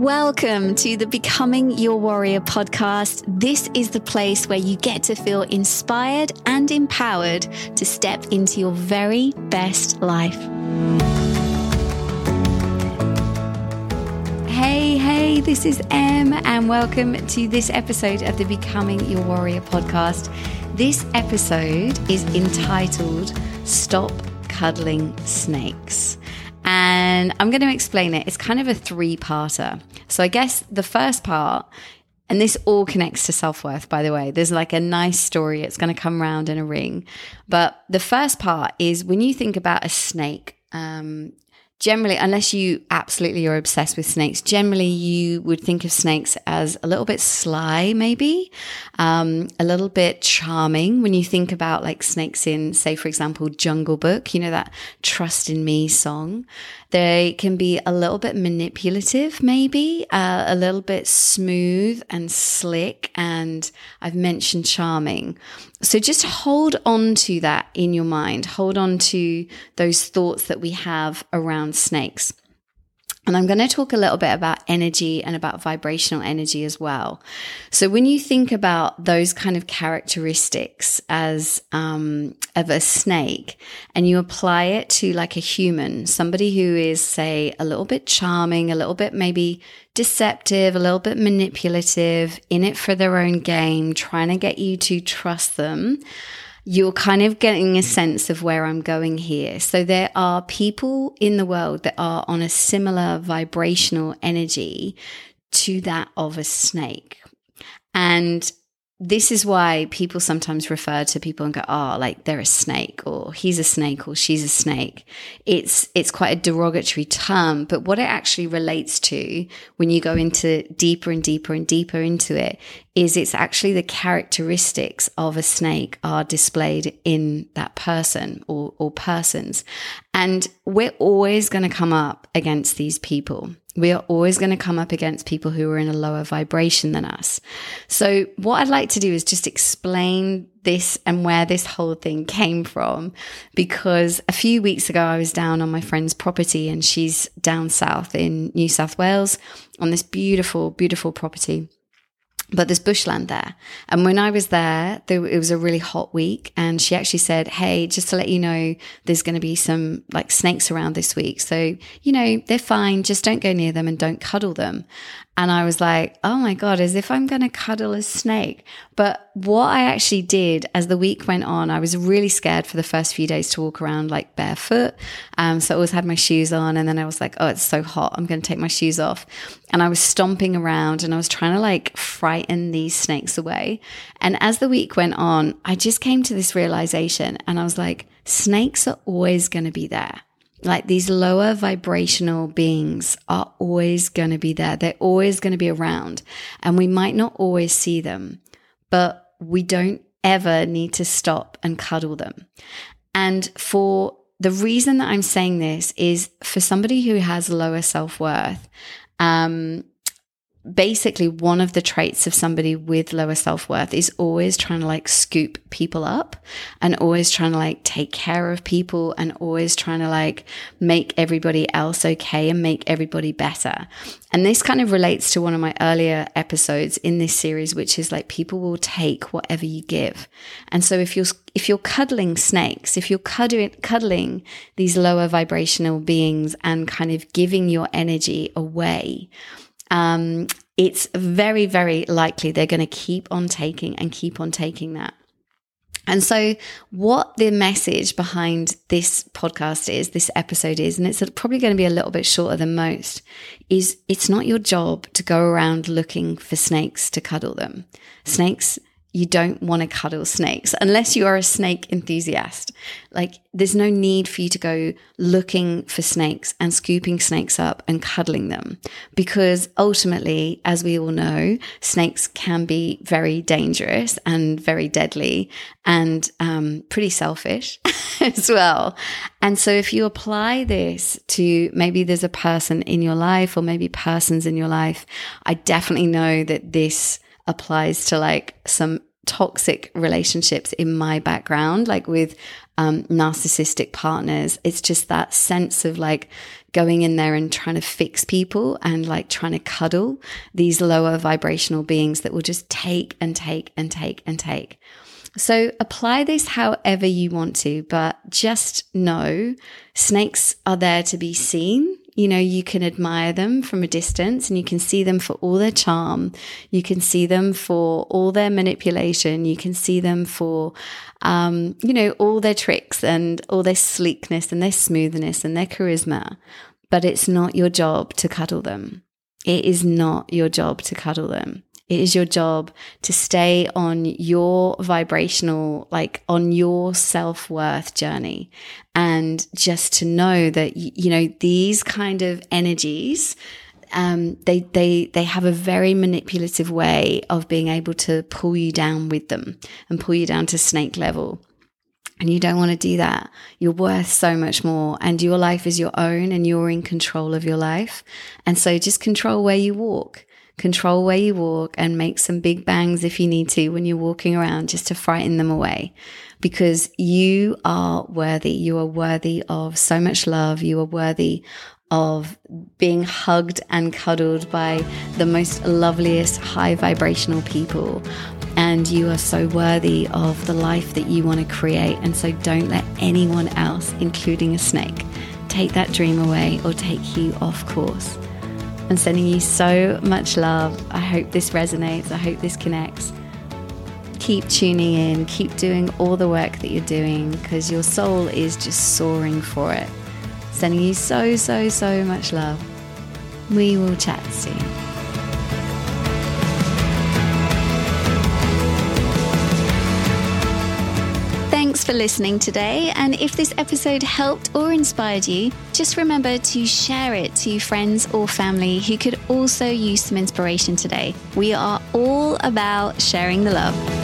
Welcome to the Becoming Your Warrior podcast. This is the place where you get to feel inspired and empowered to step into your very best life. Hey, hey, this is Em, and welcome to this episode of the Becoming Your Warrior podcast. This episode is entitled Stop Cuddling Snakes. And I'm going to explain it. It's kind of a three parter. So I guess the first part, and this all connects to self worth, by the way. There's like a nice story. It's going to come round in a ring. But the first part is when you think about a snake, um, generally, unless you absolutely are obsessed with snakes, generally you would think of snakes as a little bit sly, maybe, um, a little bit charming. When you think about like snakes in, say, for example, Jungle Book, you know, that Trust in Me song, they can be a little bit manipulative, maybe, uh, a little bit smooth and slick. And I've mentioned charming. So just hold on to that in your mind. Hold on to those thoughts that we have around snakes. And I'm going to talk a little bit about energy and about vibrational energy as well. So when you think about those kind of characteristics as um, of a snake, and you apply it to like a human, somebody who is say a little bit charming, a little bit maybe deceptive, a little bit manipulative, in it for their own game, trying to get you to trust them you're kind of getting a sense of where I'm going here. So there are people in the world that are on a similar vibrational energy to that of a snake. And this is why people sometimes refer to people and go, "Oh, like they're a snake," or "He's a snake," or "She's a snake." It's it's quite a derogatory term, but what it actually relates to, when you go into deeper and deeper and deeper into it, is it's actually the characteristics of a snake are displayed in that person or or persons, and we're always going to come up against these people we are always going to come up against people who are in a lower vibration than us. So, what I'd like to do is just explain this and where this whole thing came from. Because a few weeks ago, I was down on my friend's property and she's down south in New South Wales on this beautiful, beautiful property but there's bushland there. And when I was there, there, it was a really hot week. And she actually said, Hey, just to let you know, there's going to be some like snakes around this week. So, you know, they're fine. Just don't go near them and don't cuddle them. And I was like, oh my God, as if I'm going to cuddle a snake. But what I actually did as the week went on, I was really scared for the first few days to walk around like barefoot. Um, so I always had my shoes on. And then I was like, oh, it's so hot. I'm going to take my shoes off. And I was stomping around and I was trying to like frighten these snakes away. And as the week went on, I just came to this realization and I was like, snakes are always going to be there. Like these lower vibrational beings are always going to be there. They're always going to be around. And we might not always see them, but we don't ever need to stop and cuddle them. And for the reason that I'm saying this is for somebody who has lower self worth, um, basically one of the traits of somebody with lower self-worth is always trying to like scoop people up and always trying to like take care of people and always trying to like make everybody else okay and make everybody better. And this kind of relates to one of my earlier episodes in this series which is like people will take whatever you give. And so if you're if you're cuddling snakes, if you're cuddling, these lower vibrational beings and kind of giving your energy away, um, it's very, very likely they're going to keep on taking and keep on taking that. And so, what the message behind this podcast is, this episode is, and it's probably going to be a little bit shorter than most, is it's not your job to go around looking for snakes to cuddle them. Snakes you don't want to cuddle snakes unless you are a snake enthusiast. Like, there's no need for you to go looking for snakes and scooping snakes up and cuddling them because ultimately, as we all know, snakes can be very dangerous and very deadly and um, pretty selfish as well. And so, if you apply this to maybe there's a person in your life or maybe persons in your life, I definitely know that this applies to like some toxic relationships in my background, like with um, narcissistic partners. It's just that sense of like going in there and trying to fix people and like trying to cuddle these lower vibrational beings that will just take and take and take and take. So apply this however you want to, but just know snakes are there to be seen. You know, you can admire them from a distance and you can see them for all their charm. You can see them for all their manipulation. You can see them for, um, you know, all their tricks and all their sleekness and their smoothness and their charisma. But it's not your job to cuddle them. It is not your job to cuddle them. It is your job to stay on your vibrational, like on your self worth journey. And just to know that, you know, these kind of energies, um, they, they, they have a very manipulative way of being able to pull you down with them and pull you down to snake level. And you don't want to do that. You're worth so much more and your life is your own and you're in control of your life. And so just control where you walk control where you walk and make some big bangs if you need to when you're walking around just to frighten them away because you are worthy. You are worthy of so much love. You are worthy of being hugged and cuddled by the most loveliest high vibrational people. And you are so worthy of the life that you want to create. And so don't let anyone else, including a snake, take that dream away or take you off course. I'm sending you so much love. I hope this resonates. I hope this connects. Keep tuning in, keep doing all the work that you're doing because your soul is just soaring for it. Sending you so, so, so much love. We will chat soon. Thanks for listening today. And if this episode helped or inspired you, just remember to share it to friends or family who could also use some inspiration today. We are all about sharing the love.